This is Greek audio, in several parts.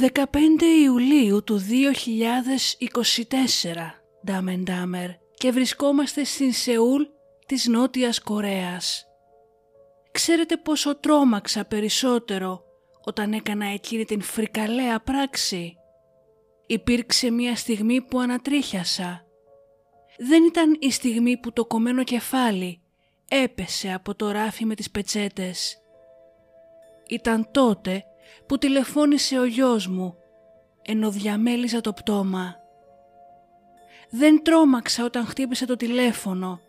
15 Ιουλίου του 2024, Ντάμεν Ντάμερ, και βρισκόμαστε στην Σεούλ της Νότιας Κορέας. Ξέρετε πόσο τρόμαξα περισσότερο όταν έκανα εκείνη την φρικαλέα πράξη; Υπήρξε μια στιγμή που ανατρίχιασα. Δεν ήταν η στιγμή που το κομμένο κεφάλι έπεσε από το ράφι με τις πετσέτες. Ήταν τότε που τηλεφώνησε ο γιος μου, ενώ διαμέλιζα το πτώμα. Δεν τρόμαξα όταν χτύπησε το τηλέφωνο,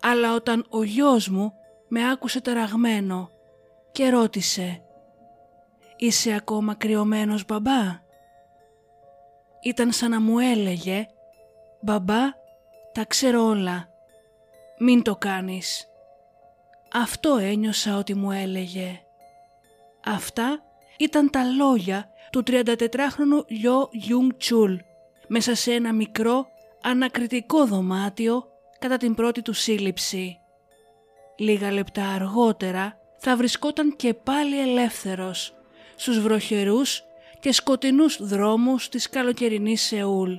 αλλά όταν ο γιος μου με άκουσε ταραγμένο και ρώτησε «Είσαι ακόμα κρυωμένος μπαμπά» Ήταν σαν να μου έλεγε «Μπαμπά, τα ξέρω όλα, μην το κάνεις». Αυτό ένιωσα ότι μου έλεγε. Αυτά ήταν τα λόγια του 34χρονου Γιου Γιούνγκ Τσουλ μέσα σε ένα μικρό ανακριτικό δωμάτιο κατά την πρώτη του σύλληψη. Λίγα λεπτά αργότερα θα βρισκόταν και πάλι ελεύθερος στους βροχερούς και σκοτεινούς δρόμους της καλοκαιρινής Σεούλ.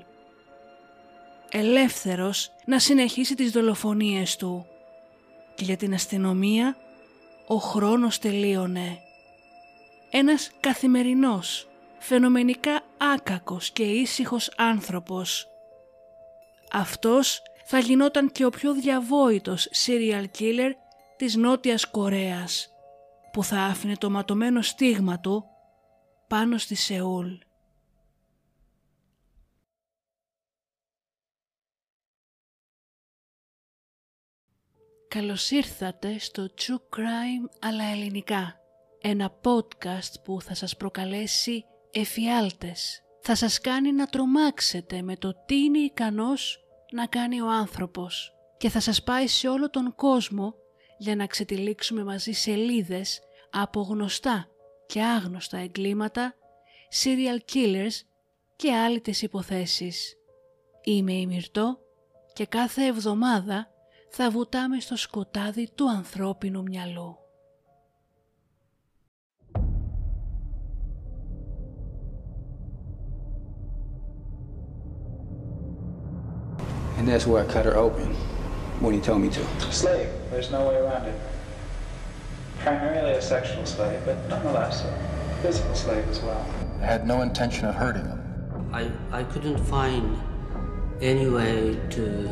Ελεύθερος να συνεχίσει τις δολοφονίες του. Και για την αστυνομία ο χρόνος τελείωνε. Ένας καθημερινός, φαινομενικά άκακος και ήσυχος άνθρωπος. Αυτός θα γινόταν και ο πιο διαβόητος serial killer της Νότιας Κορέας, που θα άφηνε το ματωμένο στίγμα του πάνω στη Σεούλ. Καλώς ήρθατε στο True Crime αλλά ελληνικά. Ένα podcast που θα σας προκαλέσει εφιάλτες. Θα σας κάνει να τρομάξετε με το τι είναι ικανός να κάνει ο άνθρωπος και θα σας πάει σε όλο τον κόσμο για να ξετυλίξουμε μαζί σελίδες από γνωστά και άγνωστα εγκλήματα, serial killers και άλλες υποθέσεις. Είμαι η Μυρτώ και κάθε εβδομάδα θα βουτάμε στο σκοτάδι του ανθρώπινου μυαλού. And that's where I cut her open when he told me to. Slave. There's no way around it. Primarily a sexual slave, but nonetheless a physical slave as well. I had no intention of hurting him. I, I couldn't find any way to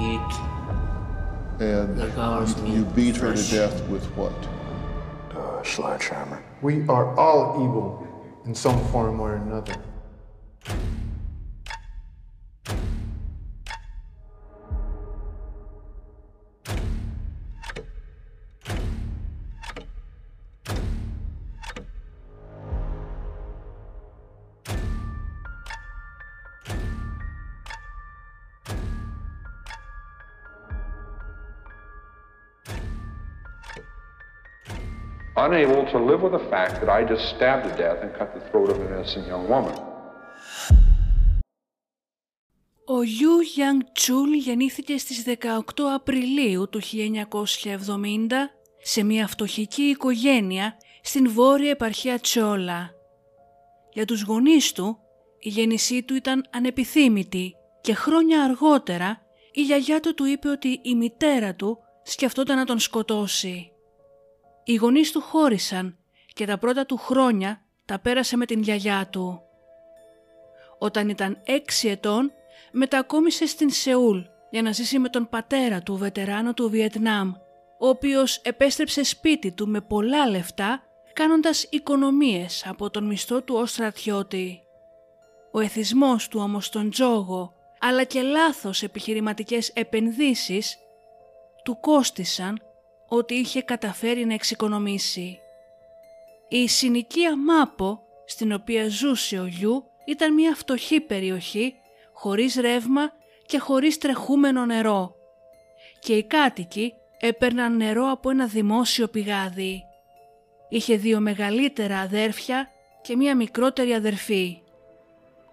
eat And the you beat her to death with what? Uh, sledgehammer. We are all evil in some form or another. To live with the fact that I just stabbed to death and cut the throat of an innocent young woman. Ο Γιου Γιάνγκ Τσούλ γεννήθηκε στις 18 Απριλίου του 1970 σε μια φτωχική οικογένεια στην βόρεια επαρχία Τσόλα. Για τους γονείς του, η γέννησή του ήταν ανεπιθύμητη και χρόνια αργότερα η γιαγιά του του είπε ότι η μητέρα του σκεφτόταν να τον σκοτώσει. Οι γονείς του χώρισαν και τα πρώτα του χρόνια τα πέρασε με την γιαγιά του. Όταν ήταν έξι ετών μετακόμισε στην Σεούλ για να ζήσει με τον πατέρα του βετεράνο του Βιετνάμ, ο οποίος επέστρεψε σπίτι του με πολλά λεφτά κάνοντας οικονομίες από τον μισθό του ως στρατιώτη. Ο εθισμός του όμως στον τζόγο αλλά και λάθος επιχειρηματικές επενδύσεις του κόστισαν ότι είχε καταφέρει να εξοικονομήσει. Η συνοικία Μάπο, στην οποία ζούσε ο Γιου, ήταν μια φτωχή περιοχή, χωρίς ρεύμα και χωρίς τρεχούμενο νερό. Και οι κάτοικοι έπαιρναν νερό από ένα δημόσιο πηγάδι. Είχε δύο μεγαλύτερα αδέρφια και μία μικρότερη αδερφή.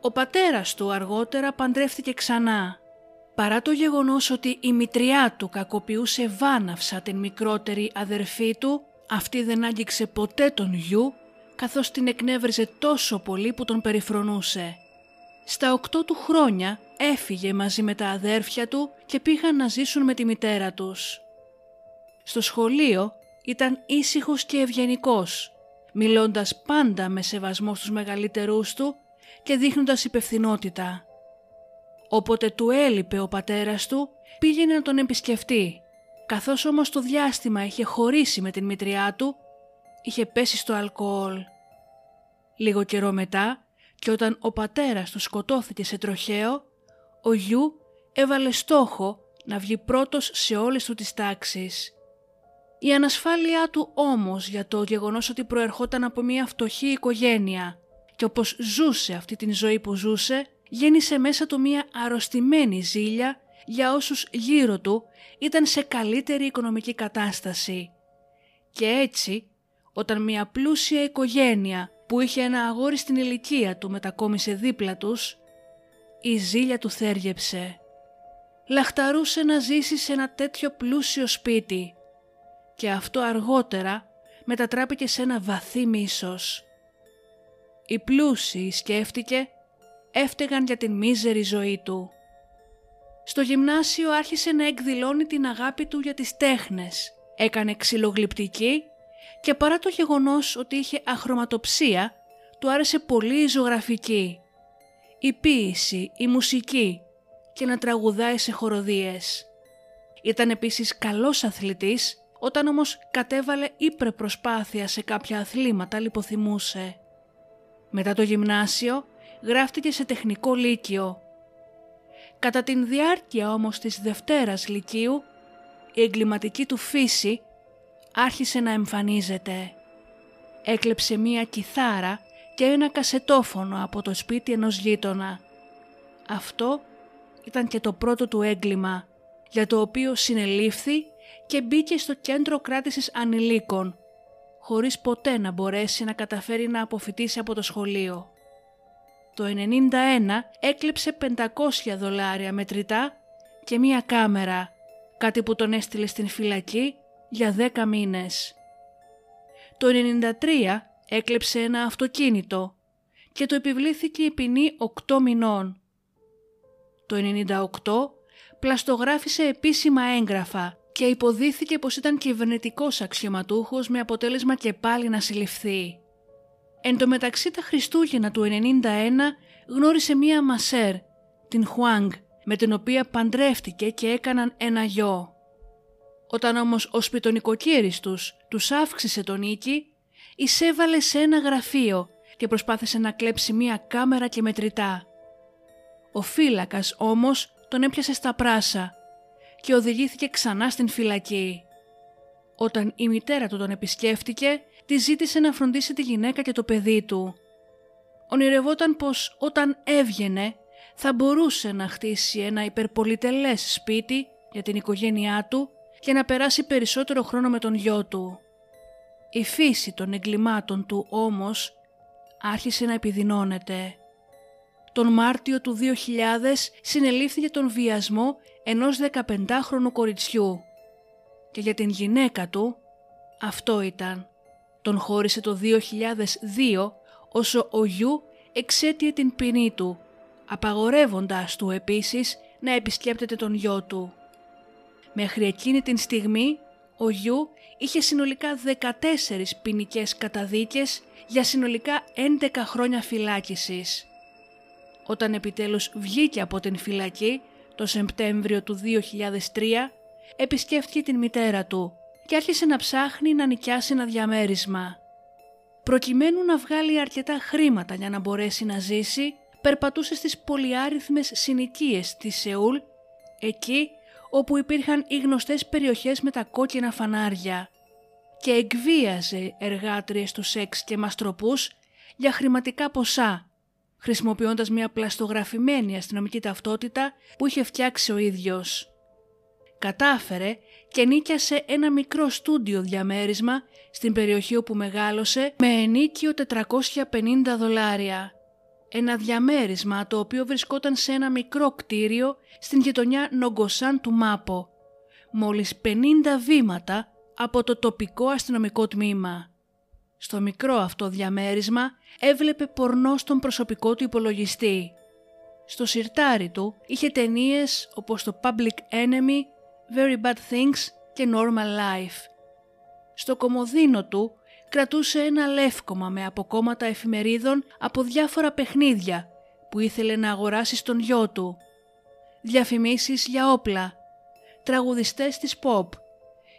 Ο πατέρας του αργότερα παντρεύτηκε ξανά. Παρά το γεγονός ότι η μητριά του κακοποιούσε βάναυσα την μικρότερη αδερφή του, αυτή δεν άγγιξε ποτέ τον γιου, καθώς την εκνεύριζε τόσο πολύ που τον περιφρονούσε. Στα οκτώ του χρόνια έφυγε μαζί με τα αδέρφια του και πήγαν να ζήσουν με τη μητέρα τους. Στο σχολείο ήταν ήσυχος και ευγενικός, μιλώντας πάντα με σεβασμό στους μεγαλύτερούς του και δείχνοντας υπευθυνότητα. Όποτε του έλειπε ο πατέρας του, πήγαινε να τον επισκεφτεί. Καθώς όμως το διάστημα είχε χωρίσει με την μητριά του, είχε πέσει στο αλκοόλ. Λίγο καιρό μετά, και όταν ο πατέρας του σκοτώθηκε σε τροχαίο, ο Γιου έβαλε στόχο να βγει πρώτος σε όλες του τις τάξεις. Η ανασφάλειά του όμως για το γεγονός ότι προερχόταν από μια φτωχή οικογένεια και όπως ζούσε αυτή την ζωή που ζούσε, γέννησε μέσα του μια αρρωστημένη ζήλια για όσους γύρω του ήταν σε καλύτερη οικονομική κατάσταση. Και έτσι, όταν μια πλούσια οικογένεια που είχε ένα αγόρι στην ηλικία του μετακόμισε δίπλα τους, η ζήλια του θέργεψε. Λαχταρούσε να ζήσει σε ένα τέτοιο πλούσιο σπίτι και αυτό αργότερα μετατράπηκε σε ένα βαθύ μίσος. Οι πλούσιοι, σκέφτηκε, έφταιγαν για την μίζερη ζωή του. Στο γυμνάσιο άρχισε να εκδηλώνει την αγάπη του για τις τέχνες. Έκανε ξυλογλυπτική και παρά το γεγονός ότι είχε αχρωματοψία, του άρεσε πολύ η ζωγραφική, η ποίηση, η μουσική και να τραγουδάει σε χοροδίες. Ήταν επίσης καλός αθλητής, όταν όμως κατέβαλε ύπρε προσπάθεια σε κάποια αθλήματα λιποθυμούσε. Μετά το γυμνάσιο γράφτηκε σε τεχνικό λύκειο. Κατά την διάρκεια όμως της Δευτέρας Λυκείου, η εγκληματική του φύση άρχισε να εμφανίζεται. Έκλεψε μία κιθάρα και ένα κασετόφωνο από το σπίτι ενός γείτονα. Αυτό ήταν και το πρώτο του έγκλημα, για το οποίο συνελήφθη και μπήκε στο κέντρο κράτησης ανηλίκων, χωρίς ποτέ να μπορέσει να καταφέρει να αποφυτίσει από το σχολείο. Το 91 έκλεψε 500 δολάρια μετρητά και μία κάμερα, κάτι που τον έστειλε στην φυλακή για 10 μήνες. Το 93 έκλεψε ένα αυτοκίνητο και το επιβλήθηκε η ποινή 8 μηνών. Το 98 πλαστογράφησε επίσημα έγγραφα και υποδίθηκε πως ήταν κυβερνητικός αξιωματούχος με αποτέλεσμα και πάλι να συλληφθεί. Εν τω μεταξύ τα Χριστούγεννα του 91 γνώρισε μία μασέρ, την Χουάνγκ, με την οποία παντρεύτηκε και έκαναν ένα γιο. Όταν όμως ο σπιτονικοκύρης τους τους αύξησε τον νίκη, εισέβαλε σε ένα γραφείο και προσπάθησε να κλέψει μία κάμερα και μετρητά. Ο φύλακας όμως τον έπιασε στα πράσα και οδηγήθηκε ξανά στην φυλακή. Όταν η μητέρα του τον επισκέφτηκε, τη ζήτησε να φροντίσει τη γυναίκα και το παιδί του. Ονειρευόταν πως όταν έβγαινε θα μπορούσε να χτίσει ένα υπερπολιτελές σπίτι για την οικογένειά του και να περάσει περισσότερο χρόνο με τον γιο του. Η φύση των εγκλημάτων του όμως άρχισε να επιδεινώνεται. Τον Μάρτιο του 2000 συνελήφθηκε τον βιασμό ενός 15χρονου κοριτσιού και για την γυναίκα του αυτό ήταν. Τον χώρισε το 2002 όσο ο Γιου εξέτειε την ποινή του, απαγορεύοντας του επίσης να επισκέπτεται τον γιο του. Μέχρι εκείνη την στιγμή ο Γιου είχε συνολικά 14 ποινικές καταδίκες για συνολικά 11 χρόνια φυλάκισης. Όταν επιτέλους βγήκε από την φυλακή το Σεπτέμβριο του 2003 επισκέφθηκε την μητέρα του και άρχισε να ψάχνει να νοικιάσει ένα διαμέρισμα. Προκειμένου να βγάλει αρκετά χρήματα για να μπορέσει να ζήσει, περπατούσε στις πολυάριθμες συνοικίες της Σεούλ, εκεί όπου υπήρχαν οι γνωστές περιοχές με τα κόκκινα φανάρια και εκβίαζε εργάτριες του σεξ και μαστροπούς για χρηματικά ποσά, χρησιμοποιώντας μια πλαστογραφημένη αστυνομική ταυτότητα που είχε φτιάξει ο ίδιος. Κατάφερε και νίκιασε ένα μικρό στούντιο διαμέρισμα στην περιοχή όπου μεγάλωσε με ενίκιο 450 δολάρια ένα διαμέρισμα το οποίο βρισκόταν σε ένα μικρό κτίριο στην γειτονιά Νομκοσάν του Μάπο, μόλις 50 βήματα από το τοπικό αστυνομικό τμήμα. Στο μικρό αυτό διαμέρισμα έβλεπε πορνό στον προσωπικό του υπολογιστή. Στο σιρτάρι του είχε ταινίες όπως το Public Enemy, Very Bad Things και Normal Life. Στο κομοδίνο του κρατούσε ένα λεύκομα με αποκόμματα εφημερίδων από διάφορα παιχνίδια που ήθελε να αγοράσει στον γιο του. Διαφημίσεις για όπλα, τραγουδιστές της pop,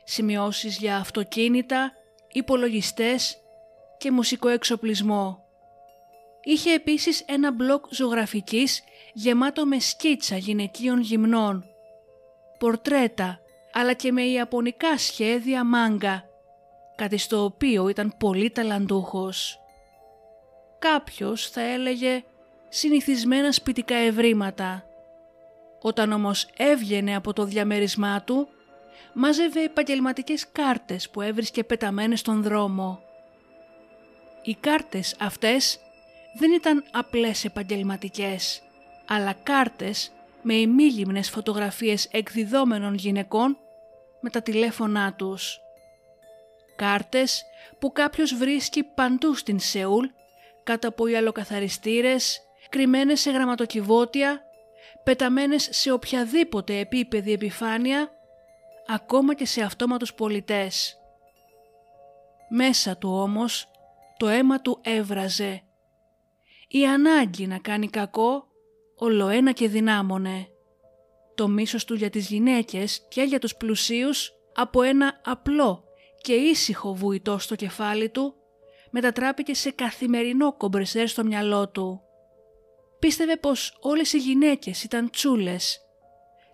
σημειώσεις για αυτοκίνητα, υπολογιστές και μουσικό εξοπλισμό. Είχε επίσης ένα μπλοκ ζωγραφικής γεμάτο με σκίτσα γυναικείων γυμνών, πορτρέτα αλλά και με ιαπωνικά σχέδια μάγκα, κάτι στο οποίο ήταν πολύ ταλαντούχος. Κάποιος θα έλεγε συνηθισμένα σπιτικά ευρήματα. Όταν όμως έβγαινε από το διαμέρισμά του, μάζευε επαγγελματικές κάρτες που έβρισκε πεταμένες στον δρόμο. Οι κάρτες αυτές δεν ήταν απλές επαγγελματικές, αλλά κάρτες με ημίγυμνες φωτογραφίες εκδιδόμενων γυναικών με τα τηλέφωνά τους. Κάρτες που κάποιος βρίσκει παντού στην Σεούλ κάτω από ιαλοκαθαριστήρες, κρυμμένες σε γραμματοκιβώτια, πεταμένες σε οποιαδήποτε επίπεδη επιφάνεια, ακόμα και σε αυτόματους πολιτές. Μέσα του όμως το αίμα του έβραζε. Η ανάγκη να κάνει κακό ολοένα και δυνάμωνε. Το μίσος του για τις γυναίκες και για τους πλουσίους από ένα απλό και ήσυχο βουητό στο κεφάλι του μετατράπηκε σε καθημερινό κομπρεσέρ στο μυαλό του. Πίστευε πως όλες οι γυναίκες ήταν τσούλες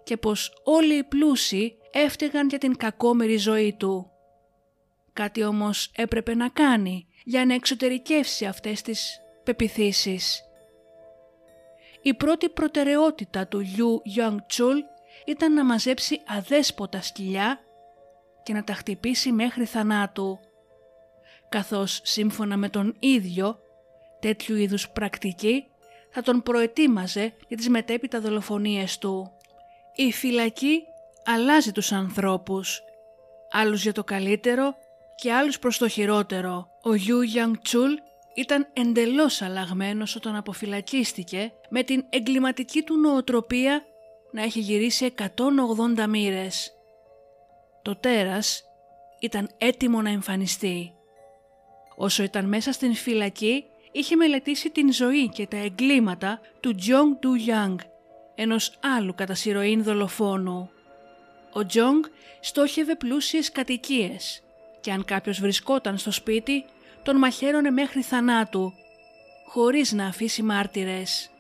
και πως όλοι οι πλούσιοι έφταιγαν για την κακόμερη ζωή του. Κάτι όμως έπρεπε να κάνει για να εξωτερικεύσει αυτές τις πεπιθήσεις. Η πρώτη προτεραιότητα του Liu Yong-chul ήταν να μαζέψει αδέσποτα σκυλιά και να τα χτυπήσει μέχρι θανάτου, καθώς σύμφωνα με τον ίδιο τέτοιου είδους πρακτική θα τον προετοίμαζε για τις μετέπειτα δολοφονίες του. Η φυλακή αλλάζει τους ανθρώπους, άλλους για το καλύτερο και άλλους προς το χειρότερο. Ο Γιου Γιάνγκ Τσούλ ήταν εντελώς αλλαγμένος όταν αποφυλακίστηκε με την εγκληματική του νοοτροπία να έχει γυρίσει 180 μοίρες. Το τέρας ήταν έτοιμο να εμφανιστεί. Όσο ήταν μέσα στην φυλακή, είχε μελετήσει την ζωή και τα εγκλήματα του Τζόγκ Του Γιάνγκ, ενός άλλου κατά σειροήν δολοφόνου. Ο Τζόγκ στόχευε πλούσιες κατοικίες και αν κάποιος βρισκόταν στο σπίτι, τον μαχαίρωνε μέχρι θανάτου, χωρίς να αφήσει μάρτυρες.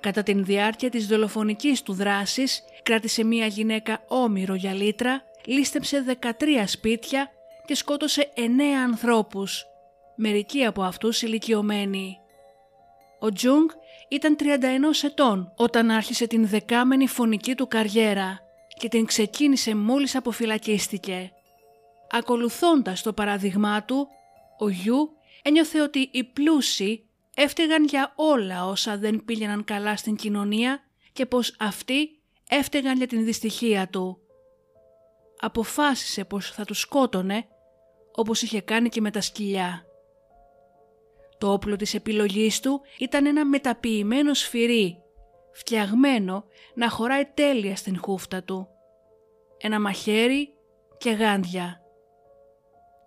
Κατά την διάρκεια της δολοφονικής του δράσης, κράτησε μία γυναίκα όμοιρο για λίτρα, λίστεψε 13 σπίτια και σκότωσε 9 ανθρώπους, μερικοί από αυτούς ηλικιωμένοι. Ο Τζούγκ ήταν 31 ετών όταν άρχισε την δεκάμενη φωνική του καριέρα και την ξεκίνησε μόλις αποφυλακίστηκε. Ακολουθώντας το παράδειγμά του, ο Γιου ένιωθε ότι οι πλούσιοι έφταιγαν για όλα όσα δεν πήγαιναν καλά στην κοινωνία και πως αυτοί έφταιγαν για την δυστυχία του. Αποφάσισε πως θα τους σκότωνε όπως είχε κάνει και με τα σκυλιά. Το όπλο της επιλογής του ήταν ένα μεταποιημένο σφυρί, φτιαγμένο να χωράει τέλεια στην χούφτα του. Ένα μαχαίρι και γάντια.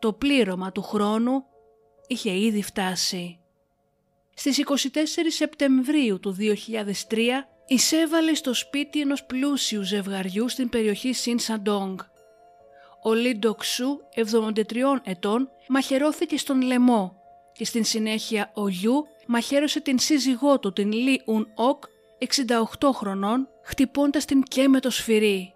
Το πλήρωμα του χρόνου είχε ήδη φτάσει. Στις 24 Σεπτεμβρίου του 2003 εισέβαλε στο σπίτι ενός πλούσιου ζευγαριού στην περιοχή Σιν Σαντόγκ. Ο Λι Ντοξού, 73 ετών, μαχαιρώθηκε στον λαιμό και στην συνέχεια ο Γιου μαχαίρωσε την σύζυγό του την Λι Ουν Οκ, 68 χρονών, χτυπώντας την και με το σφυρί.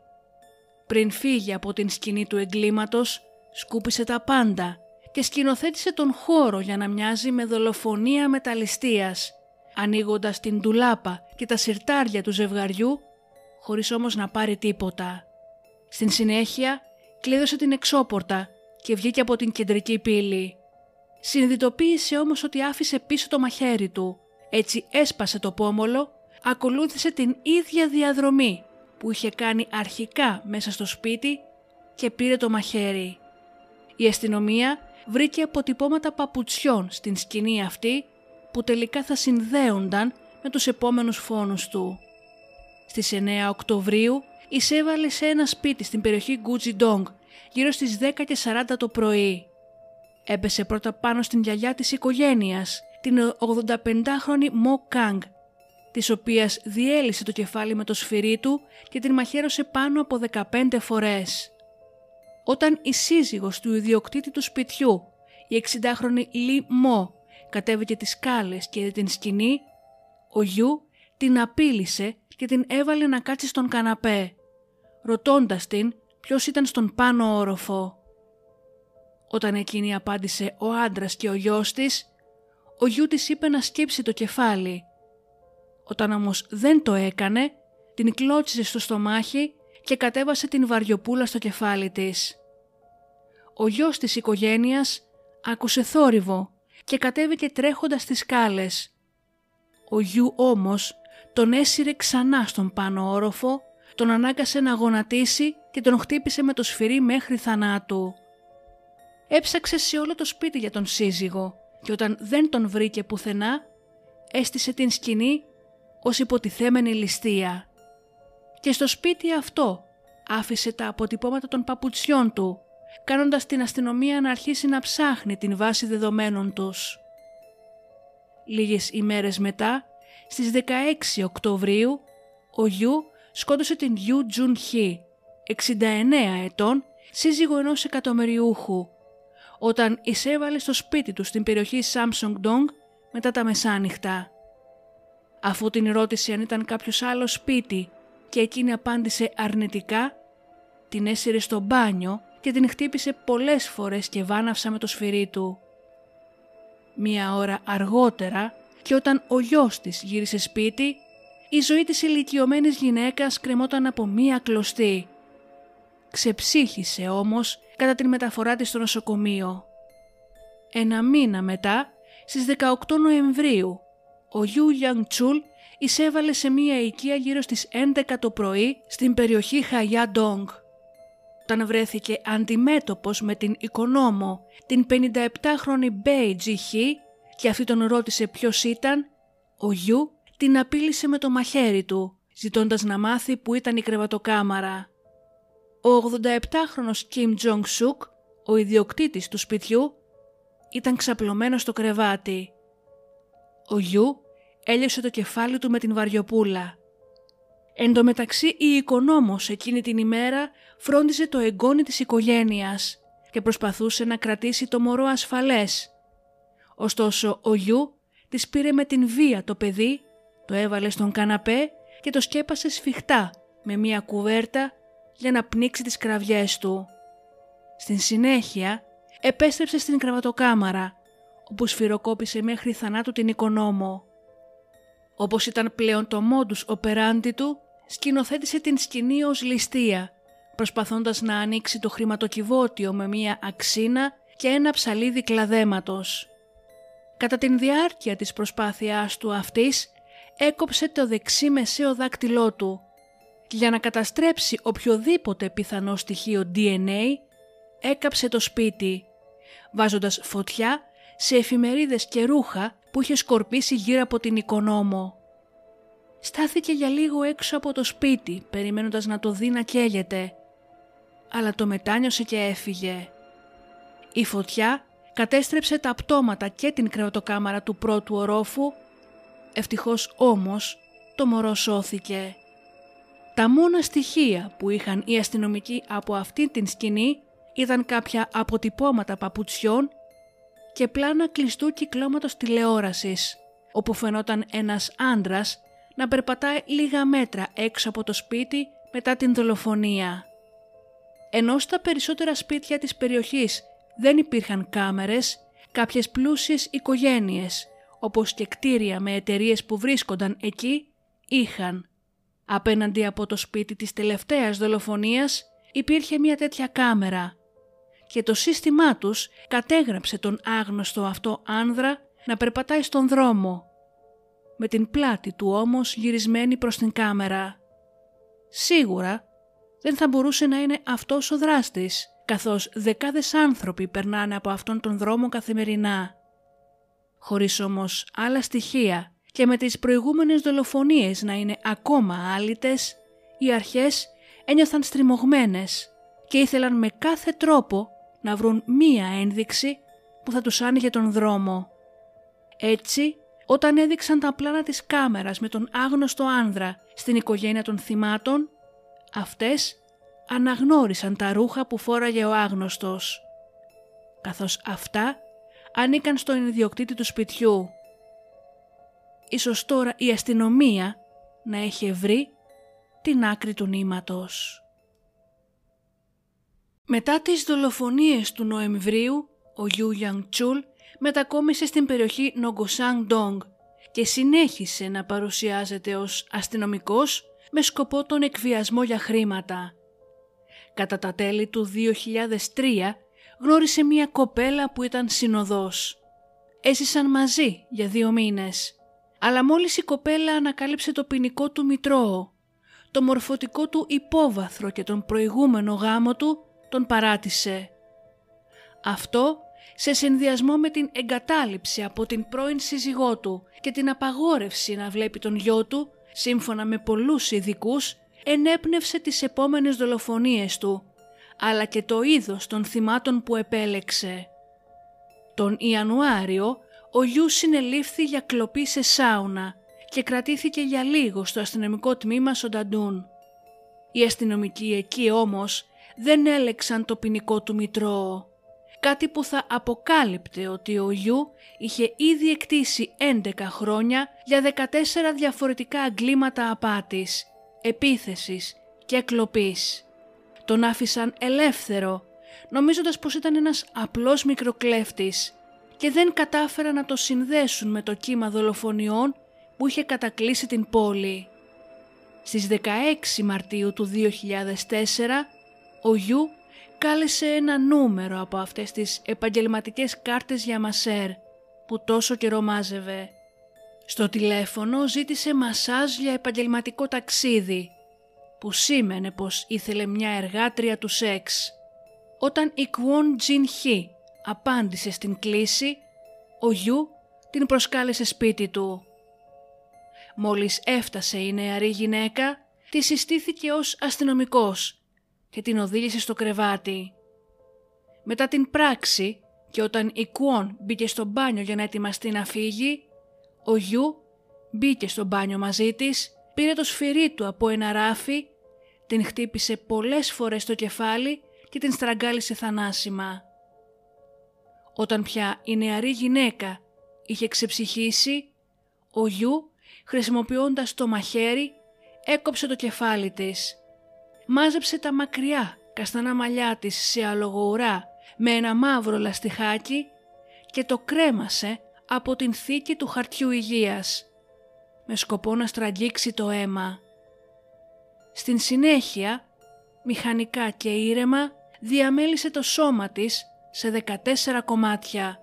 Πριν φύγει από την σκηνή του εγκλήματος, σκούπισε τα πάντα και σκηνοθέτησε τον χώρο για να μοιάζει με δολοφονία μετά ληστείας, ανοίγοντας την ντουλάπα και τα σιρτάρια του ζευγαριού, χωρίς όμως να πάρει τίποτα. Στην συνέχεια κλείδωσε την εξώπορτα και βγήκε από την κεντρική πύλη. Συνειδητοποίησε όμως ότι άφησε πίσω το μαχαίρι του, έτσι έσπασε το πόμολο, ακολούθησε την ίδια διαδρομή που είχε κάνει αρχικά μέσα στο σπίτι και πήρε το μαχαίρι. Η αστυνομία βρήκε αποτυπώματα παπουτσιών στην σκηνή αυτή που τελικά θα συνδέονταν με τους επόμενους φόνους του. Στις 9 Οκτωβρίου εισέβαλε σε ένα σπίτι στην περιοχή Γκουτζιντόγκ γύρω στις 10.40 το πρωί. Έπεσε πρώτα πάνω στην γιαγιά της οικογένειας, την 85χρονη Μο Κάνγκ, της οποίας διέλυσε το κεφάλι με το σφυρί του και την μαχαίρωσε πάνω από 15 φορές. Όταν η σύζυγος του ιδιοκτήτη του σπιτιού, η 60χρονη Λι Μο, κατέβηκε τις σκάλες και την σκηνή, ο Γιου την απείλησε και την έβαλε να κάτσει στον καναπέ, ρωτώντας την ποιος ήταν στον πάνω όροφο. Όταν εκείνη απάντησε ο άντρας και ο γιος της, ο γιου της είπε να σκύψει το κεφάλι. Όταν όμως δεν το έκανε, την κλώτσισε στο στομάχι και κατέβασε την βαριοπούλα στο κεφάλι της. Ο γιος της οικογένειας άκουσε θόρυβο και κατέβηκε τρέχοντας στις σκάλες. Ο γιου όμως τον έσυρε ξανά στον πάνω όροφο, τον ανάγκασε να γονατίσει και τον χτύπησε με το σφυρί μέχρι θανάτου. Έψαξε σε όλο το σπίτι για τον σύζυγο και όταν δεν τον βρήκε πουθενά, έστησε την σκηνή ως υποτιθέμενη ληστεία. Και στο σπίτι αυτό άφησε τα αποτυπώματα των παπουτσιών του, κάνοντας την αστυνομία να αρχίσει να ψάχνει την βάση δεδομένων τους. Λίγες ημέρες μετά, στις 16 Οκτωβρίου, ο Γιου σκότωσε την Γιου Τζουν Χι, 69 ετών, σύζυγο ενός εκατομμυριούχου, όταν εισέβαλε στο σπίτι του στην περιοχή Samsung Dong μετά τα μεσάνυχτα. Αφού την ρώτησε αν ήταν κάποιος άλλος σπίτι και εκείνη απάντησε αρνητικά, την έσυρε στο μπάνιο και την χτύπησε πολλές φορές και βάναυσα με το σφυρί του. Μία ώρα αργότερα και όταν ο γιος της γύρισε σπίτι, η ζωή της ηλικιωμένης γυναίκας κρεμόταν από μία κλωστή. Ξεψύχησε όμως κατά την μεταφορά της στο νοσοκομείο. Ένα μήνα μετά, στις 18 Νοεμβρίου, ο Γιου Γιάνγκ Τσούλ εισέβαλε σε μία οικία γύρω στις 11 το πρωί στην περιοχή Χαγιά Ντόγκ. Όταν βρέθηκε αντιμέτωπος με την οικονόμο, την 57χρονη Μπέι Τζιχή και αυτή τον ρώτησε ποιος ήταν, ο Γιου την απείλησε με το μαχαίρι του, ζητώντας να μάθει που ήταν η κρεβατοκάμαρα. Ο 87χρονος Κιμ Τζονγκ Σουκ, ο ιδιοκτήτης του σπιτιού, ήταν ξαπλωμένος στο κρεβάτι. Ο Γιου έλειωσε το κεφάλι του με την βαριοπούλα. Εν τω μεταξύ η οικονόμος εκείνη την ημέρα φρόντιζε το εγγόνι της οικογένειας και προσπαθούσε να κρατήσει το μωρό ασφαλές. Ωστόσο ο Γιου της πήρε με την βία το παιδί, το έβαλε στον καναπέ και το σκέπασε σφιχτά με μια κουβέρτα για να πνίξει τις κραυγές του. Στην συνέχεια επέστρεψε στην κραβατοκάμαρα όπου σφυροκόπησε μέχρι θανάτου την οικονόμο. Όπως ήταν πλέον το μόντους operandi του, σκηνοθέτησε την σκηνή ως ληστεία, προσπαθώντας να ανοίξει το χρηματοκιβώτιο με μία αξίνα και ένα ψαλίδι κλαδέματος. Κατά την διάρκεια της προσπάθειάς του αυτής, έκοψε το δεξί μεσαίο δάκτυλό του και για να καταστρέψει οποιοδήποτε πιθανό στοιχείο DNA, έκαψε το σπίτι, βάζοντας φωτιά σε εφημερίδες και ρούχα που είχε σκορπίσει γύρω από την οικονόμο. Στάθηκε για λίγο έξω από το σπίτι, περιμένοντας να το δει να καίγεται, αλλά το μετάνιωσε και έφυγε. Η φωτιά κατέστρεψε τα πτώματα και την κρεωτοκάμαρα του πρώτου ορόφου, ευτυχώς όμως το μωρό σώθηκε. Τα μόνα στοιχεία που είχαν οι αστυνομικοί από αυτή την σκηνή ήταν κάποια αποτυπώματα παπουτσιών και πλάνα κλειστού κυκλώματος τηλεόρασης, όπου φαινόταν ένας άντρας να περπατάει λίγα μέτρα έξω από το σπίτι μετά την δολοφονία. Ενώ στα περισσότερα σπίτια της περιοχής δεν υπήρχαν κάμερες, κάποιες πλούσιες οικογένειες, όπως και κτίρια με εταιρείες που βρίσκονταν εκεί, είχαν. Απέναντι από το σπίτι της τελευταίας δολοφονίας υπήρχε μια τέτοια κάμερα και το σύστημά τους κατέγραψε τον άγνωστο αυτό άνδρα να περπατάει στον δρόμο, με την πλάτη του όμως γυρισμένη προς την κάμερα. Σίγουρα δεν θα μπορούσε να είναι αυτός ο δράστης, καθώς δεκάδες άνθρωποι περνάνε από αυτόν τον δρόμο καθημερινά. Χωρίς όμως άλλα στοιχεία και με τις προηγούμενες δολοφονίες να είναι ακόμα άλυτες, οι αρχές ένιωθαν στριμωγμένες και ήθελαν με κάθε τρόπο να βρουν μία ένδειξη που θα τους άνοιγε τον δρόμο. Έτσι, όταν έδειξαν τα πλάνα της κάμερας με τον άγνωστο άνδρα στην οικογένεια των θυμάτων, αυτές αναγνώρισαν τα ρούχα που φόραγε ο άγνωστος, καθώς αυτά ανήκαν στον ιδιοκτήτη του σπιτιού. Ίσως τώρα η αστυνομία να έχει βρει την άκρη του νήματος. Μετά τις δολοφονίες του Νοεμβρίου, ο Γιου Γιανγκ Τσούλ μετακόμισε στην περιοχή Νομγκοσάνγκ Ντόγκ και συνέχισε να παρουσιάζεται ως αστυνομικός με σκοπό τον εκβιασμό για χρήματα. Κατά τα τέλη του 2003 γνώρισε μια κοπέλα που ήταν συνοδός. Έζησαν μαζί για δύο μήνες. Αλλά μόλις η κοπέλα ανακάλυψε το ποινικό του μητρώο, το μορφωτικό του υπόβαθρο και τον προηγούμενο γάμο του, τον παράτησε. Αυτό σε συνδυασμό με την εγκατάλειψη από την πρώην σύζυγό του και την απαγόρευση να βλέπει τον γιο του, σύμφωνα με πολλούς ειδικούς, ενέπνευσε τις επόμενες δολοφονίες του, αλλά και το είδος των θυμάτων που επέλεξε. Τον Ιανουάριο, ο Γιούς συνελήφθη για κλοπή σε σάουνα και κρατήθηκε για λίγο στο αστυνομικό τμήμα Σονταντούν. Οι αστυνομικοί εκεί όμως δεν έλεξαν το ποινικό του μητρώο κάτι που θα αποκάλυπτε ότι ο Γιου είχε ήδη εκτίσει 11 χρόνια για 14 διαφορετικά αγκλήματα απάτης, επίθεσης και κλοπής. Τον άφησαν ελεύθερο, νομίζοντας πως ήταν ένας απλός μικροκλέφτης και δεν κατάφεραν να το συνδέσουν με το κύμα δολοφονιών που είχε κατακλείσει την πόλη. Στις 16 Μαρτίου του 2004, ο Γιου κάλεσε ένα νούμερο από αυτές τις επαγγελματικές κάρτες για μασέρ που τόσο καιρό μάζευε. Στο τηλέφωνο ζήτησε μασάζ για επαγγελματικό ταξίδι που σήμαινε πως ήθελε μια εργάτρια του σεξ. Όταν η Κουόν Τζιν Χι απάντησε στην κλίση, ο Γιου την προσκάλεσε σπίτι του. Μόλις έφτασε η νεαρή γυναίκα, τη συστήθηκε ως αστυνομικός και την οδήγησε στο κρεβάτι. Μετά την πράξη και όταν η Κουόν μπήκε στο μπάνιο για να ετοιμαστεί να φύγει, ο Γιου μπήκε στο μπάνιο μαζί της, πήρε το σφυρί του από ένα ράφι, την χτύπησε πολλές φορές στο κεφάλι και την στραγγάλισε θανάσιμα. Όταν πια η νεαρή γυναίκα είχε ξεψυχήσει, ο Γιου χρησιμοποιώντας το μαχαίρι έκοψε το κεφάλι της μάζεψε τα μακριά καστανά μαλλιά της σε αλογοουρά με ένα μαύρο λαστιχάκι και το κρέμασε από την θήκη του χαρτιού υγείας με σκοπό να στραγγίξει το αίμα. Στην συνέχεια, μηχανικά και ήρεμα, διαμέλισε το σώμα της σε 14 κομμάτια,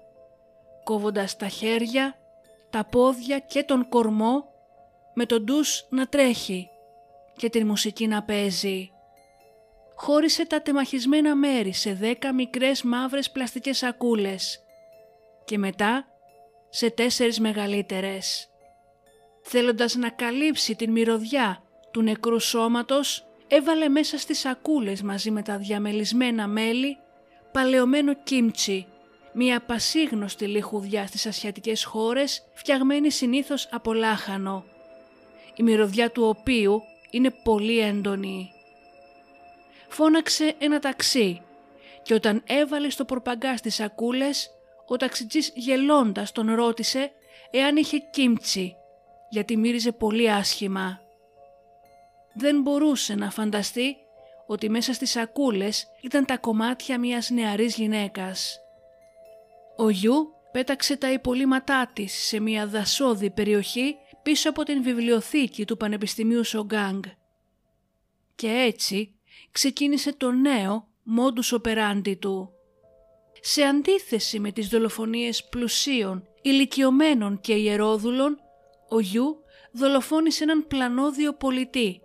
κόβοντας τα χέρια, τα πόδια και τον κορμό με τον ντους να τρέχει και την μουσική να παίζει. Χώρισε τα τεμαχισμένα μέρη σε δέκα μικρές μαύρες πλαστικές σακούλες και μετά σε τέσσερις μεγαλύτερες. Θέλοντας να καλύψει την μυρωδιά του νεκρού σώματος, έβαλε μέσα στις σακούλες μαζί με τα διαμελισμένα μέλι παλαιωμένο κίμτσι, μια πασίγνωστη λιχουδιά στις ασιατικές χώρες φτιαγμένη συνήθως από λάχανο, η μυρωδιά του οποίου είναι πολύ έντονη. Φώναξε ένα ταξί και όταν έβαλε στο προπαγκά στις σακούλες, ο ταξιτζής γελώντας τον ρώτησε εάν είχε κίμτσι, γιατί μύριζε πολύ άσχημα. Δεν μπορούσε να φανταστεί ότι μέσα στις σακούλες ήταν τα κομμάτια μιας νεαρής γυναίκας. Ο Γιου πέταξε τα υπολείμματά της σε μια δασόδη περιοχή πίσω από την βιβλιοθήκη του Πανεπιστημίου Σογκάνγκ. Και έτσι ξεκίνησε το νέο modus operandi του. Σε αντίθεση με τις δολοφονίες πλουσίων, ηλικιωμένων και ιερόδουλων, ο Γιου δολοφόνησε έναν πλανόδιο πολιτή,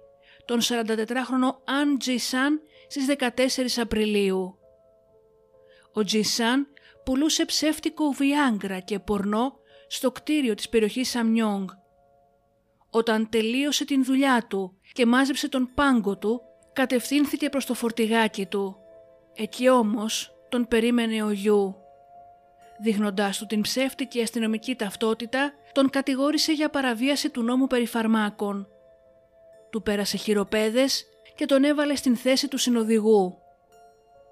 τον 44χρονο Αν Τζι Σαν, στις 14 Απριλίου. Ο Τζισάν πουλούσε ψεύτικο βιάγκρα και πορνό στο κτίριο της περιοχής Σαμνιόγκ. Όταν τελείωσε την δουλειά του και μάζεψε τον πάγκο του, κατευθύνθηκε προς το φορτηγάκι του. Εκεί όμως τον περίμενε ο γιου. Δείχνοντάς του την ψεύτικη αστυνομική ταυτότητα, τον κατηγόρησε για παραβίαση του νόμου περί φαρμάκων. Του πέρασε χειροπέδες και τον έβαλε στην θέση του συνοδηγού.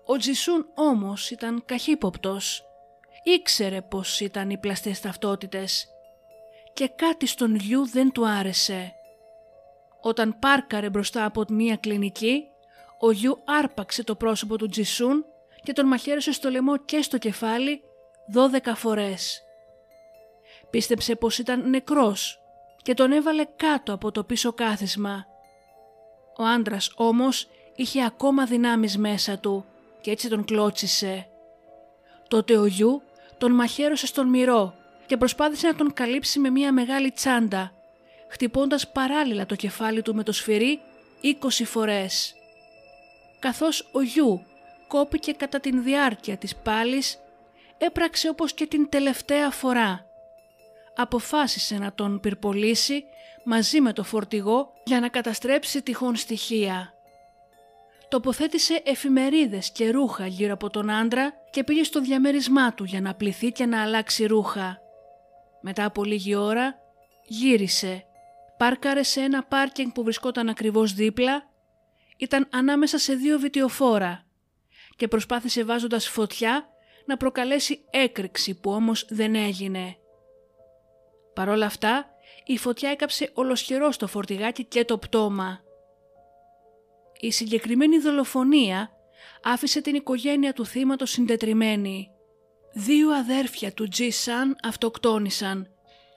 Ο Τζισούν όμως ήταν καχύποπτος. Ήξερε πως ήταν οι πλαστές ταυτότητες και κάτι στον γιου δεν του άρεσε. Όταν πάρκαρε μπροστά από μία κλινική, ο γιου άρπαξε το πρόσωπο του Τζισούν και τον μαχαίρεσε στο λαιμό και στο κεφάλι δώδεκα φορές. Πίστεψε πως ήταν νεκρός και τον έβαλε κάτω από το πίσω κάθισμα. Ο άντρας όμως είχε ακόμα δυνάμεις μέσα του και έτσι τον κλώτσισε. Τότε ο γιου τον μαχαίρωσε στον μυρό και προσπάθησε να τον καλύψει με μια μεγάλη τσάντα, χτυπώντας παράλληλα το κεφάλι του με το σφυρί 20 φορές. Καθώς ο γιου κόπηκε κατά την διάρκεια της πάλης, έπραξε όπως και την τελευταία φορά. Αποφάσισε να τον πυρπολίσει μαζί με το φορτηγό για να καταστρέψει τυχόν στοιχεία. Τοποθέτησε εφημερίδες και ρούχα γύρω από τον άντρα και πήγε στο διαμέρισμά του για να πληθεί και να αλλάξει ρούχα. Μετά από λίγη ώρα γύρισε, πάρκαρε σε ένα πάρκινγκ που βρισκόταν ακριβώς δίπλα, ήταν ανάμεσα σε δύο βιτιοφόρα και προσπάθησε βάζοντας φωτιά να προκαλέσει έκρηξη που όμως δεν έγινε. Παρόλα αυτά, η φωτιά έκαψε ολοσχερό στο φορτηγάκι και το πτώμα. Η συγκεκριμένη δολοφονία άφησε την οικογένεια του θύματος συντετριμένη. Δύο αδέρφια του Τζι Σαν αυτοκτόνησαν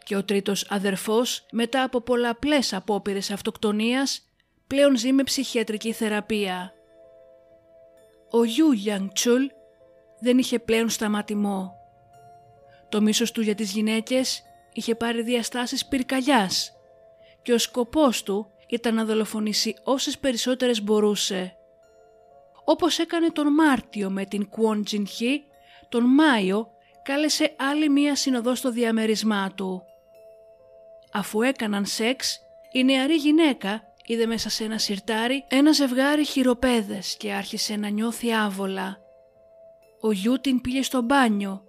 και ο τρίτος αδερφός μετά από πολλαπλές απόπειρες αυτοκτονίας πλέον ζει με ψυχιατρική θεραπεία. Ο Γιου Γιάνγκ Τσουλ δεν είχε πλέον σταματημό. Το μίσος του για τις γυναίκες είχε πάρει διαστάσεις πυρκαγιάς και ο σκοπός του ήταν να δολοφονήσει όσες περισσότερες μπορούσε. Όπως έκανε τον Μάρτιο με την Κουόν Τζινχή, τον Μάιο κάλεσε άλλη μία συνοδό στο διαμέρισμά του. Αφού έκαναν σεξ, η νεαρή γυναίκα είδε μέσα σε ένα σιρτάρι ένα ζευγάρι χειροπέδες και άρχισε να νιώθει άβολα. Ο γιού την πήγε στο μπάνιο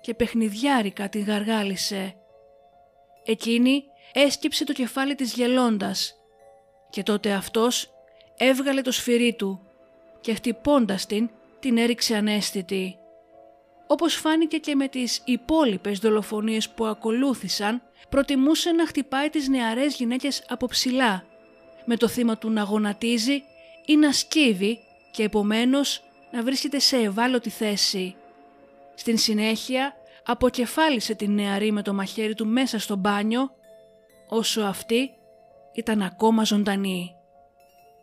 και παιχνιδιάρικα την γαργάλισε. Εκείνη έσκυψε το κεφάλι της γελώντας και τότε αυτός έβγαλε το σφυρί του και χτυπώντας την την έριξε ανέστητη. Όπως φάνηκε και με τις υπόλοιπες δολοφονίες που ακολούθησαν, προτιμούσε να χτυπάει τις νεαρές γυναίκες από ψηλά, με το θύμα του να γονατίζει ή να σκύβει και επομένως να βρίσκεται σε ευάλωτη θέση. Στην συνέχεια αποκεφάλισε την νεαρή με το μαχαίρι του μέσα στο μπάνιο, όσο αυτή ήταν ακόμα ζωντανή.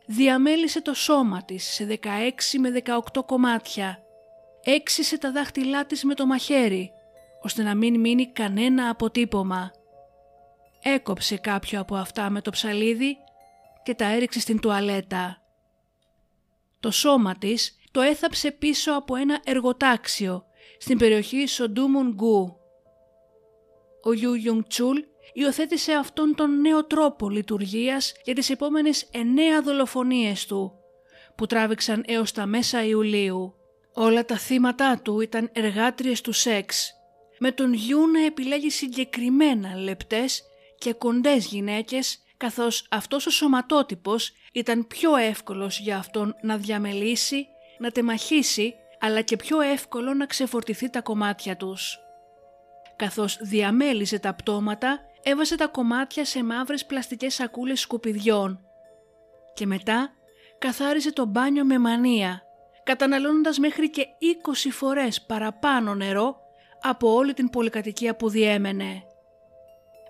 Διαμέλισε το σώμα της σε 16 με 18 κομμάτια. Έξισε τα δάχτυλά της με το μαχαίρι, ώστε να μην μείνει κανένα αποτύπωμα. Έκοψε κάποιο από αυτά με το ψαλίδι και τα έριξε στην τουαλέτα. Το σώμα της το έθαψε πίσω από ένα εργοτάξιο στην περιοχή Σοντούμουν Γκου. Ο Ιου Ιουγκ Τσούλ υιοθέτησε αυτόν τον νέο τρόπο λειτουργίας για τις επόμενες εννέα δολοφονίες του, που τράβηξαν έως τα μέσα Ιουλίου. Όλα τα θύματα του ήταν εργάτριες του σεξ, με τον Γιού να επιλέγει συγκεκριμένα λεπτές και κοντές γυναίκες, καθώς αυτός ο σωματότυπος ήταν πιο εύκολος για αυτόν να διαμελήσει, να τεμαχίσει, αλλά και πιο εύκολο να ξεφορτηθεί τα κομμάτια τους. Καθώς διαμέλιζε τα πτώματα, έβαζε τα κομμάτια σε μαύρες πλαστικές σακούλες σκουπιδιών και μετά καθάριζε το μπάνιο με μανία, καταναλώνοντας μέχρι και 20 φορές παραπάνω νερό από όλη την πολυκατοικία που διέμενε.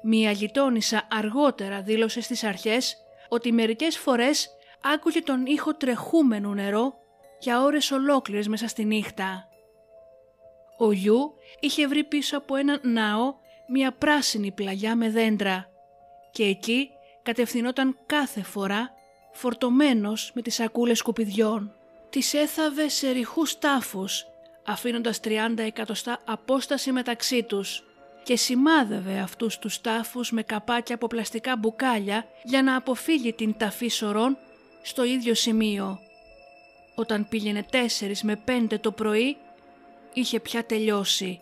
Μία γειτόνισσα αργότερα δήλωσε στις αρχές ότι μερικές φορές άκουγε τον ήχο τρεχούμενου νερό για ώρες ολόκληρες μέσα στη νύχτα. Ο Γιου είχε βρει πίσω από έναν ναό μια πράσινη πλαγιά με δέντρα και εκεί κατευθυνόταν κάθε φορά φορτωμένος με τις σακούλες σκουπιδιών. Τις έθαβε σε ρηχούς τάφους αφήνοντας 30 εκατοστά απόσταση μεταξύ τους και σημάδευε αυτούς τους τάφους με καπάκια από πλαστικά μπουκάλια για να αποφύγει την ταφή σωρών στο ίδιο σημείο. Όταν πήγαινε 4 με 5 το πρωί είχε πια τελειώσει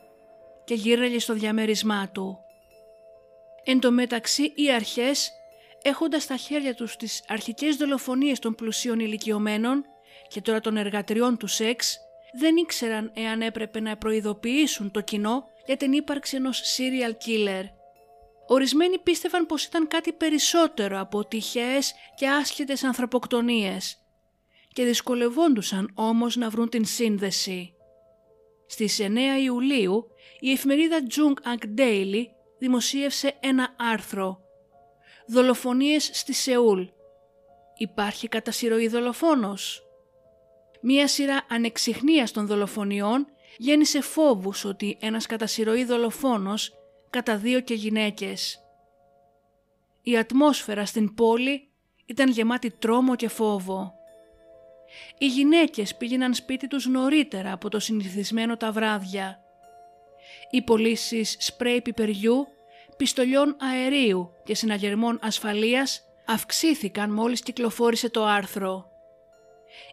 και γύρελε στο διαμέρισμά του. Εν τω μεταξύ οι αρχές έχοντας στα χέρια τους τις αρχικές δολοφονίες των πλουσίων ηλικιωμένων και τώρα των εργατριών του σεξ, δεν ήξεραν εάν έπρεπε να προειδοποιήσουν το κοινό για την ύπαρξη ενός serial killer. Ορισμένοι πίστευαν πως ήταν κάτι περισσότερο από τυχαίες και άσχετες ανθρωποκτονίες και δυσκολευόντουσαν όμως να βρουν την σύνδεση. Στις 9 Ιουλίου η εφημερίδα Jung Ang Daily δημοσίευσε ένα άρθρο «Δολοφονίες στη Σεούλ. Υπάρχει κατά σειροή δολοφόνος» μία σειρά ανεξιχνίας των δολοφονιών γέννησε φόβους ότι ένας κατά σειροή δολοφόνος και γυναίκες. Η ατμόσφαιρα στην πόλη ήταν γεμάτη τρόμο και φόβο. Οι γυναίκες πήγαιναν σπίτι τους νωρίτερα από το συνηθισμένο τα βράδια. Οι πωλήσεις σπρέι πιπεριού, πιστολιών αερίου και συναγερμών ασφαλείας αυξήθηκαν μόλις κυκλοφόρησε το άρθρο.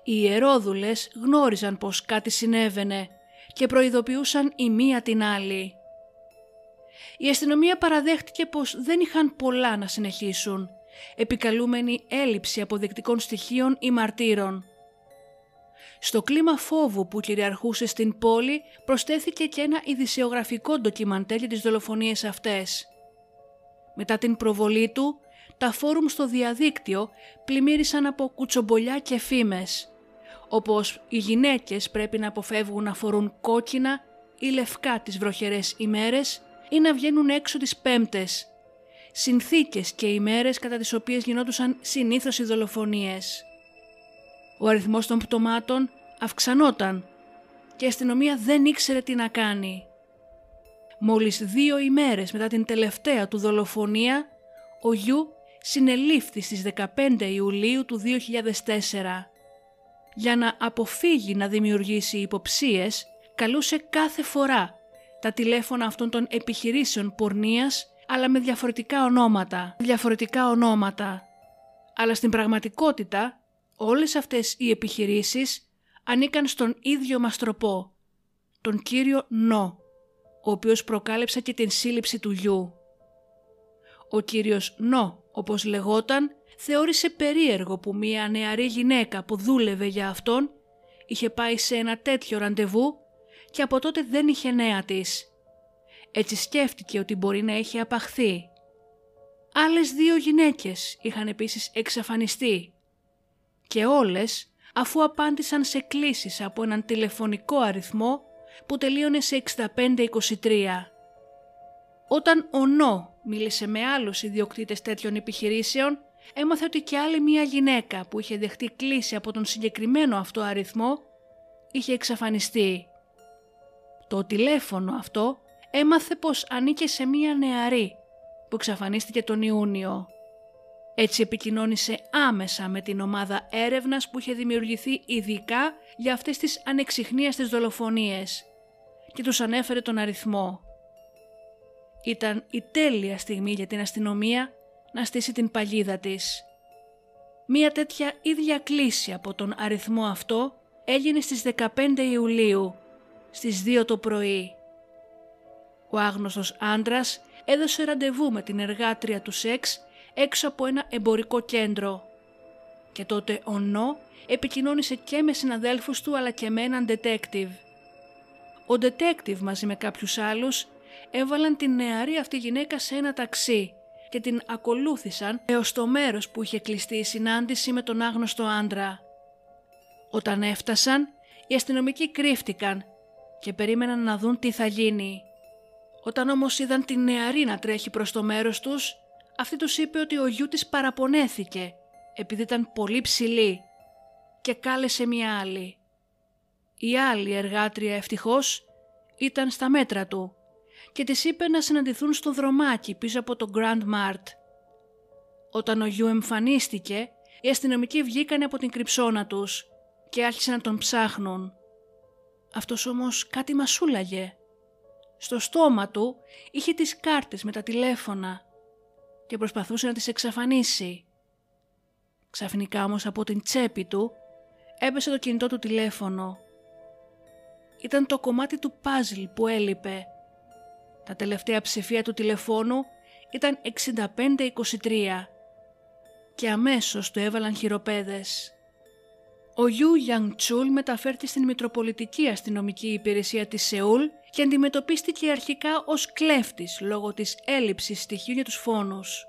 Οι ιερόδουλες γνώριζαν πως κάτι συνέβαινε και προειδοποιούσαν η μία την άλλη. Η αστυνομία παραδέχτηκε πως δεν είχαν πολλά να συνεχίσουν, επικαλούμενη έλλειψη αποδεικτικών στοιχείων ή μαρτύρων. Στο κλίμα φόβου που κυριαρχούσε στην πόλη προσθέθηκε και ένα ειδησιογραφικό ντοκιμαντέρ για τις δολοφονίες αυτές. Μετά την προβολή του, τα φόρουμ στο διαδίκτυο πλημμύρισαν από κουτσομπολιά και φήμες, όπως οι γυναίκες πρέπει να αποφεύγουν να φορούν κόκκινα ή λευκά τις βροχερές ημέρες ή να βγαίνουν έξω τις πέμπτες, συνθήκες και ημέρες κατά τις οποίες γινόντουσαν συνήθως οι δολοφονίες. Ο αριθμός των πτωμάτων αυξανόταν και η αστυνομία δεν ήξερε τι να κάνει. Μόλις δύο ημέρες μετά την τελευταία του δολοφονία, ο Γιου συνελήφθη στις 15 Ιουλίου του 2004. Για να αποφύγει να δημιουργήσει υποψίες, καλούσε κάθε φορά τα τηλέφωνα αυτών των επιχειρήσεων πορνείας, αλλά με διαφορετικά ονόματα. Διαφορετικά ονόματα. Αλλά στην πραγματικότητα, όλες αυτές οι επιχειρήσεις ανήκαν στον ίδιο μαστροπό, τον κύριο Νο, ο οποίος προκάλεψε και την σύλληψη του γιου. Ο κύριος Νο, όπως λεγόταν, θεώρησε περίεργο που μία νεαρή γυναίκα που δούλευε για αυτόν είχε πάει σε ένα τέτοιο ραντεβού και από τότε δεν είχε νέα της. Έτσι σκέφτηκε ότι μπορεί να έχει απαχθεί. Άλλες δύο γυναίκες είχαν επίσης εξαφανιστεί και όλες αφού απάντησαν σε κλήσεις από έναν τηλεφωνικό αριθμό που τελείωνε σε 6523. Όταν ο Νό μίλησε με άλλους ιδιοκτήτες τέτοιων επιχειρήσεων, έμαθε ότι και άλλη μία γυναίκα που είχε δεχτεί κλίση από τον συγκεκριμένο αυτό αριθμό είχε εξαφανιστεί. Το τηλέφωνο αυτό έμαθε πως ανήκε σε μία νεαρή που εξαφανίστηκε τον Ιούνιο. Έτσι επικοινώνησε άμεσα με την ομάδα έρευνας που είχε δημιουργηθεί ειδικά για αυτές τις ανεξιχνίαστες δολοφονίες και τους ανέφερε τον αριθμό. Ήταν η τέλεια στιγμή για την αστυνομία να στήσει την παγίδα της. Μία τέτοια ίδια κλίση από τον αριθμό αυτό έγινε στις 15 Ιουλίου, στις 2 το πρωί. Ο άγνωστος άντρας έδωσε ραντεβού με την εργάτρια του σεξ έξω από ένα εμπορικό κέντρο. Και τότε ο Νό επικοινώνησε και με συναδέλφους του αλλά και με έναν detective. Ο detective μαζί με κάποιους άλλους έβαλαν την νεαρή αυτή γυναίκα σε ένα ταξί και την ακολούθησαν έως το μέρος που είχε κλειστεί η συνάντηση με τον άγνωστο άντρα. Όταν έφτασαν, οι αστυνομικοί κρύφτηκαν και περίμεναν να δουν τι θα γίνει. Όταν όμως είδαν την νεαρή να τρέχει προς το μέρος τους, αυτή τους είπε ότι ο γιού της παραπονέθηκε επειδή ήταν πολύ ψηλή και κάλεσε μια άλλη. Η άλλη εργάτρια ευτυχώς ήταν στα μέτρα του και της είπε να συναντηθούν στο δρομάκι πίσω από το Grand Mart. Όταν ο Γιου εμφανίστηκε, οι αστυνομικοί βγήκαν από την κρυψώνα τους και άρχισαν να τον ψάχνουν. Αυτός όμως κάτι μασούλαγε. Στο στόμα του είχε τις κάρτες με τα τηλέφωνα και προσπαθούσε να τις εξαφανίσει. Ξαφνικά όμως από την τσέπη του έπεσε το κινητό του τηλέφωνο. Ήταν το κομμάτι του πάζλ που έλειπε. Τα τελευταία ψηφία του τηλεφώνου ήταν 65-23 και αμέσως του έβαλαν χειροπέδες. Ο Γιου Γιάνγκ Τσούλ μεταφέρθηκε στην Μητροπολιτική Αστυνομική Υπηρεσία της Σεούλ και αντιμετωπίστηκε αρχικά ως κλέφτης λόγω της έλλειψης στοιχείου για τους φόνους.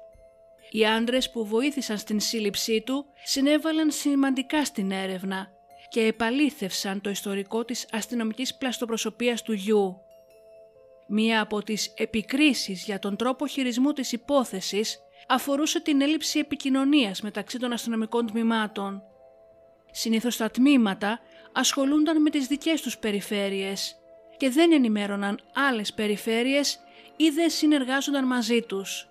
Οι άντρες που βοήθησαν στην σύλληψή του συνέβαλαν σημαντικά στην έρευνα και επαλήθευσαν το ιστορικό της αστυνομικής πλαστοπροσωπείας του γιου. Μία από τις επικρίσεις για τον τρόπο χειρισμού της υπόθεσης αφορούσε την έλλειψη επικοινωνίας μεταξύ των αστυνομικών τμήματων. Συνήθως τα τμήματα ασχολούνταν με τις δικές τους περιφέρειες και δεν ενημέρωναν άλλες περιφέρειες ή δεν συνεργάζονταν μαζί τους.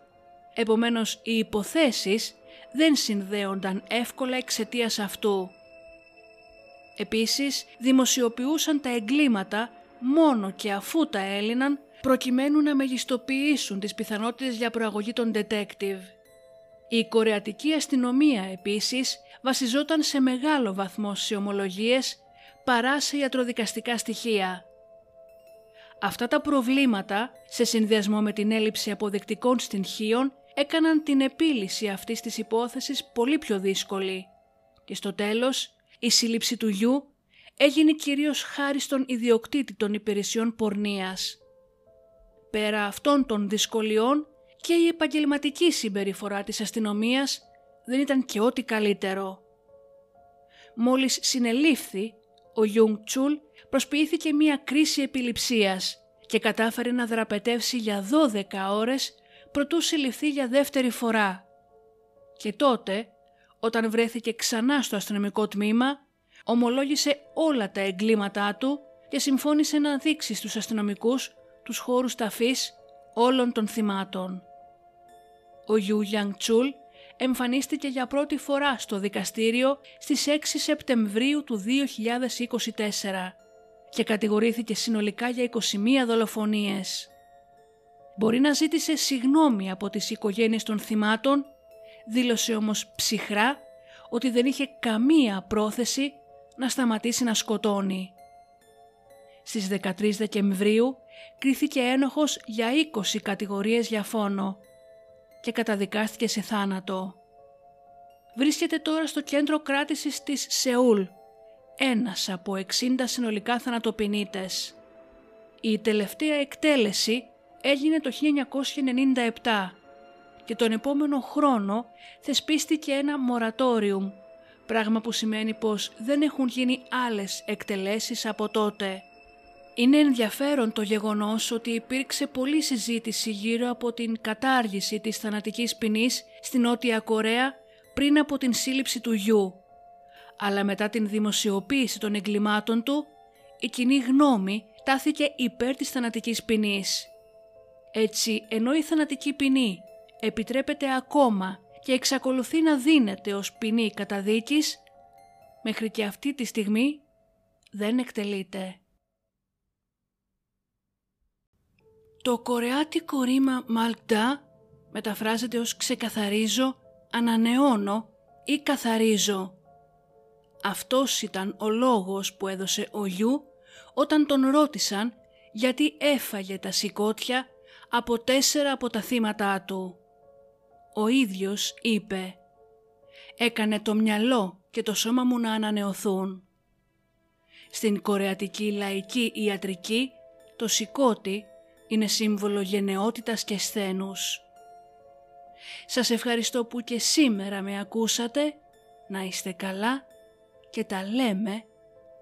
Επομένως οι υποθέσεις δεν συνδέονταν εύκολα εξαιτίας αυτού. Επίσης δημοσιοποιούσαν τα εγκλήματα μόνο και αφού τα έλυναν προκειμένου να μεγιστοποιήσουν τις πιθανότητες για προαγωγή των detective. Η κορεατική αστυνομία επίσης βασιζόταν σε μεγάλο βαθμό σε ομολογίες παρά σε ιατροδικαστικά στοιχεία. Αυτά τα προβλήματα, σε συνδυασμό με την έλλειψη αποδεκτικών στοιχείων, έκαναν την επίλυση αυτής της υπόθεσης πολύ πιο δύσκολη. Και στο τέλος, η σύλληψη του γιου έγινε κυρίως χάρη στον ιδιοκτήτη των υπηρεσιών πορνείας. Πέρα αυτών των δυσκολιών και η επαγγελματική συμπεριφορά της αστυνομίας δεν ήταν και ό,τι καλύτερο. Μόλις συνελήφθη, ο Γιούνγκ Τσουλ προσποιήθηκε μία κρίση επιληψίας και κατάφερε να δραπετεύσει για 12 ώρες προτού συλληφθεί για δεύτερη φορά. Και τότε, όταν βρέθηκε ξανά στο αστυνομικό τμήμα, ομολόγησε όλα τα εγκλήματά του και συμφώνησε να δείξει στους αστυνομικούς τους χώρους ταφής όλων των θυμάτων. Ο Γιου Γιάνγκ Τσούλ εμφανίστηκε για πρώτη φορά στο δικαστήριο στις 6 Σεπτεμβρίου του 2024 και κατηγορήθηκε συνολικά για 21 δολοφονίες. Μπορεί να ζήτησε συγνώμη από τις οικογένειες των θυμάτων, δήλωσε όμως ψυχρά ότι δεν είχε καμία πρόθεση να σταματήσει να σκοτώνει. Στις 13 Δεκεμβρίου κρίθηκε ένοχος για 20 κατηγορίες για φόνο και καταδικάστηκε σε θάνατο. Βρίσκεται τώρα στο κέντρο κράτησης της Σεούλ, ένας από 60 συνολικά θανατοποιητές. Η τελευταία εκτέλεση έγινε το 1997 και τον επόμενο χρόνο θεσπίστηκε ένα μορατόριουμ, πράγμα που σημαίνει πως δεν έχουν γίνει άλλες εκτελέσεις από τότε. Είναι ενδιαφέρον το γεγονός ότι υπήρξε πολλή συζήτηση γύρω από την κατάργηση της θανατικής ποινής στην Νότια Κορέα πριν από την σύλληψη του γιου. Αλλά μετά την δημοσιοποίηση των εγκλημάτων του, η κοινή γνώμη τάθηκε υπέρ της θανατικής ποινής. Έτσι, ενώ η θανατική ποινή επιτρέπεται ακόμα και εξακολουθεί να δίνεται ως ποινή καταδίκης, μέχρι και αυτή τη στιγμή δεν εκτελείται. Το κορεάτικο ρήμα «μαλκτά» μεταφράζεται ως «ξεκαθαρίζω», «ανανεώνω» ή «καθαρίζω». Αυτός ήταν ο λόγος που έδωσε ο Γιου όταν τον ρώτησαν γιατί έφαγε τα σηκώτια από τέσσερα από τα θύματα του. Ο ίδιος είπε «Έκανε το μυαλό και το σώμα μου να ανανεωθούν». Στην κορεατική λαϊκή ιατρική το σηκώτη είναι σύμβολο γενναιότητας και σθένους. Σας ευχαριστώ που και σήμερα με ακούσατε, να είστε καλά και τα λέμε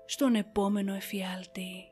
στον επόμενο εφιάλτη.